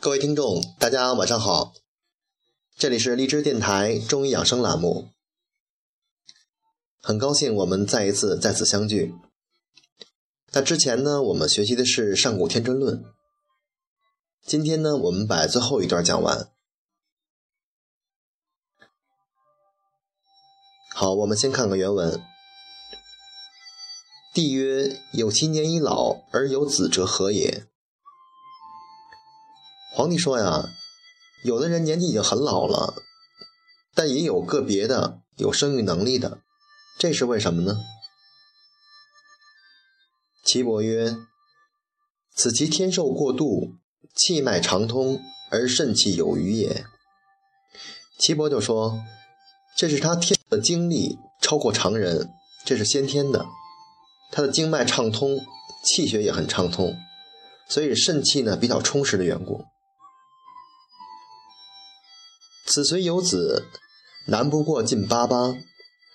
各位听众，大家晚上好，这里是荔枝电台中医养生栏目，很高兴我们再一次在此相聚。那之前呢，我们学习的是《上古天真论》，今天呢，我们把最后一段讲完。好，我们先看看原文。帝曰：“有其年已老而有子者何也？”皇帝说呀，有的人年纪已经很老了，但也有个别的有生育能力的，这是为什么呢？岐伯曰：“此其天寿过度，气脉长通，而肾气有余也。”岐伯就说：“这是他天的精力超过常人，这是先天的，他的经脉畅通，气血也很畅通，所以肾气呢比较充实的缘故。”此虽有子，男不过近八八，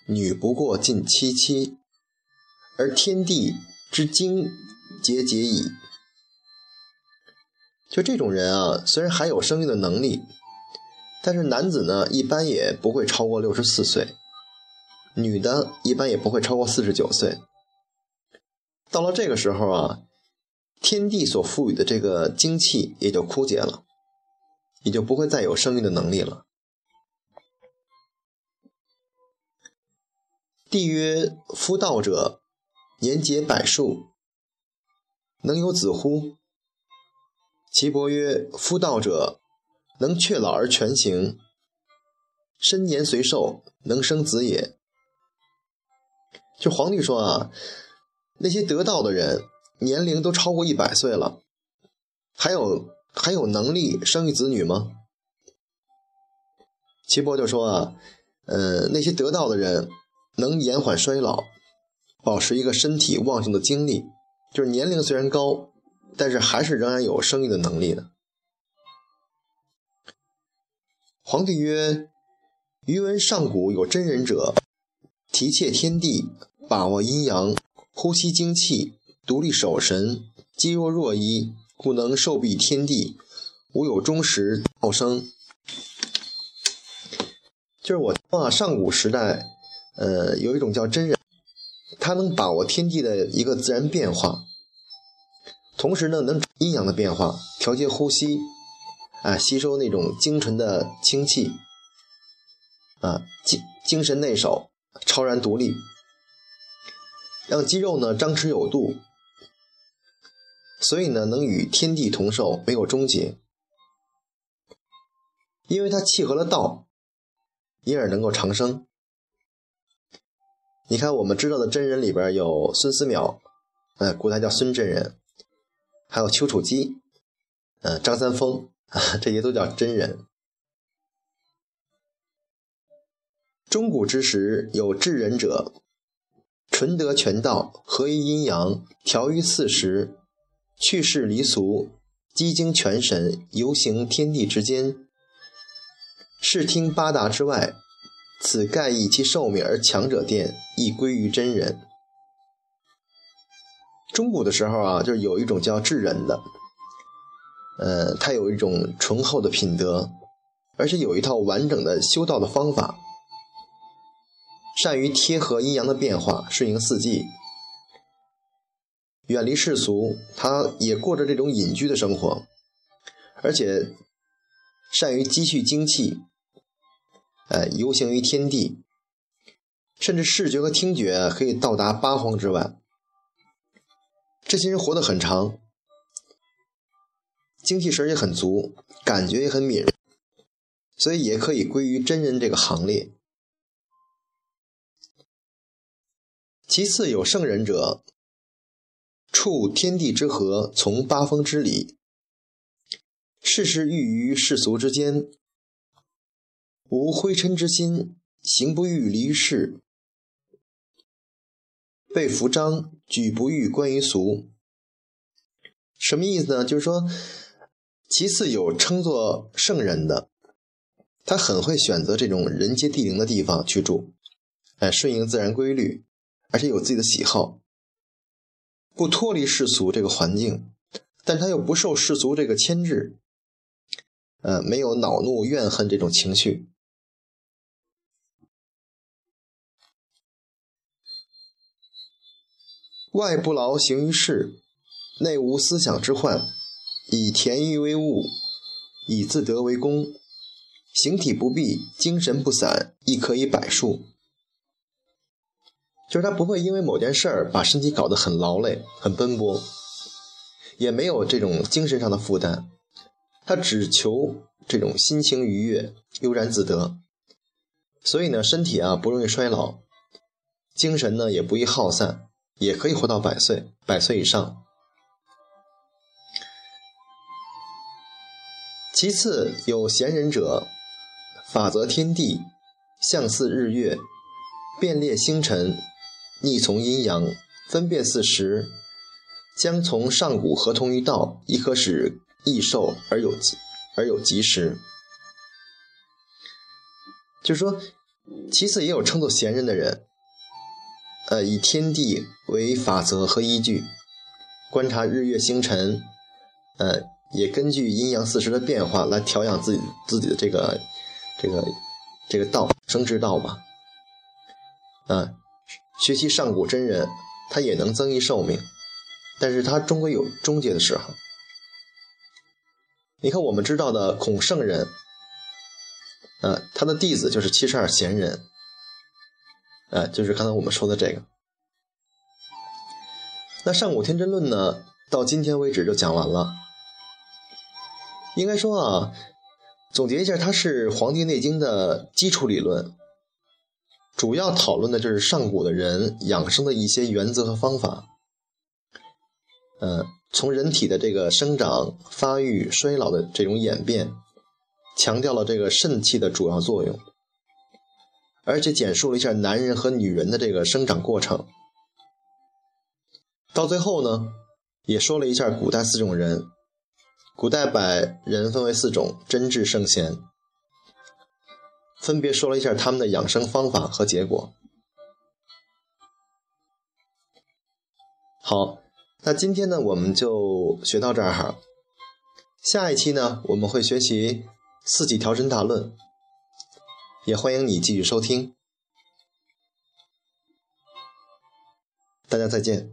女不过近七七，而天地之精节节矣。就这种人啊，虽然还有生育的能力，但是男子呢，一般也不会超过六十四岁，女的一般也不会超过四十九岁。到了这个时候啊，天地所赋予的这个精气也就枯竭了。也就不会再有生育的能力了。帝曰：“夫道者，年节百数，能有子乎？”岐伯曰：“夫道者，能却老而全行，身年随寿，能生子也。”就皇帝说啊，那些得道的人，年龄都超过一百岁了，还有。还有能力生育子女吗？岐伯就说啊，呃，那些得道的人能延缓衰老，保持一个身体旺盛的精力，就是年龄虽然高，但是还是仍然有生育的能力的。皇帝曰：“余闻上古有真人者，提挈天地，把握阴阳，呼吸精气，独立守神，肌肉若一。”故能受庇天地，无有终时道生。就是我啊，上古时代，呃，有一种叫真人，他能把握天地的一个自然变化，同时呢，能阴阳的变化，调节呼吸，啊，吸收那种精纯的清气，啊，精精神内守，超然独立，让肌肉呢张弛有度。所以呢，能与天地同寿，没有终结，因为它契合了道，因而能够长生。你看，我们知道的真人里边有孙思邈，呃，古代叫孙真人，还有丘处机，呃，张三丰，这些都叫真人。中古之时有智人者，纯德全道，合于阴阳，调于四时。去世离俗，积精全神，游行天地之间，视听八大之外。此盖以其寿命而强者殿，亦归于真人。中古的时候啊，就是有一种叫智人的，呃，他有一种醇厚的品德，而且有一套完整的修道的方法，善于贴合阴阳的变化，顺应四季。远离世俗，他也过着这种隐居的生活，而且善于积蓄精气，哎，游行于天地，甚至视觉和听觉可以到达八荒之外。这些人活得很长，精气神也很足，感觉也很敏锐，所以也可以归于真人这个行列。其次有圣人者。处天地之和，从八风之理，事事寓于世俗之间，无灰尘之心，行不欲离于世，被服章，举不欲关于俗。什么意思呢？就是说，其次有称作圣人的，他很会选择这种人杰地灵的地方去住，哎，顺应自然规律，而且有自己的喜好。不脱离世俗这个环境，但他又不受世俗这个牵制，呃，没有恼怒怨恨这种情绪。外不劳行于事，内无思想之患，以田欲为物，以自得为功。形体不闭，精神不散，亦可以百数。就是他不会因为某件事儿把身体搞得很劳累、很奔波，也没有这种精神上的负担。他只求这种心情愉悦、悠然自得。所以呢，身体啊不容易衰老，精神呢也不易耗散。也可以活到百岁，百岁以上。其次，有贤人者，法则天地，象似日月，辨列星辰，逆从阴阳，分辨四时，将从上古合同于道，亦可使益寿而有而有吉时。就是说，其次也有称作贤人的人。呃，以天地为法则和依据，观察日月星辰，呃，也根据阴阳四时的变化来调养自己自己的这个这个这个道生之道吧。啊，学习上古真人，他也能增益寿命，但是他终归有终结的时候。你看，我们知道的孔圣人，呃，他的弟子就是七十二贤人。呃，就是刚才我们说的这个。那上古天真论呢，到今天为止就讲完了。应该说啊，总结一下，它是《黄帝内经》的基础理论，主要讨论的就是上古的人养生的一些原则和方法。嗯，从人体的这个生长、发育、衰老的这种演变，强调了这个肾气的主要作用。而且简述了一下男人和女人的这个生长过程，到最后呢，也说了一下古代四种人，古代把人分为四种：真智圣贤，分别说了一下他们的养生方法和结果。好，那今天呢，我们就学到这儿哈。下一期呢，我们会学习《四季调神大论》。也欢迎你继续收听，大家再见。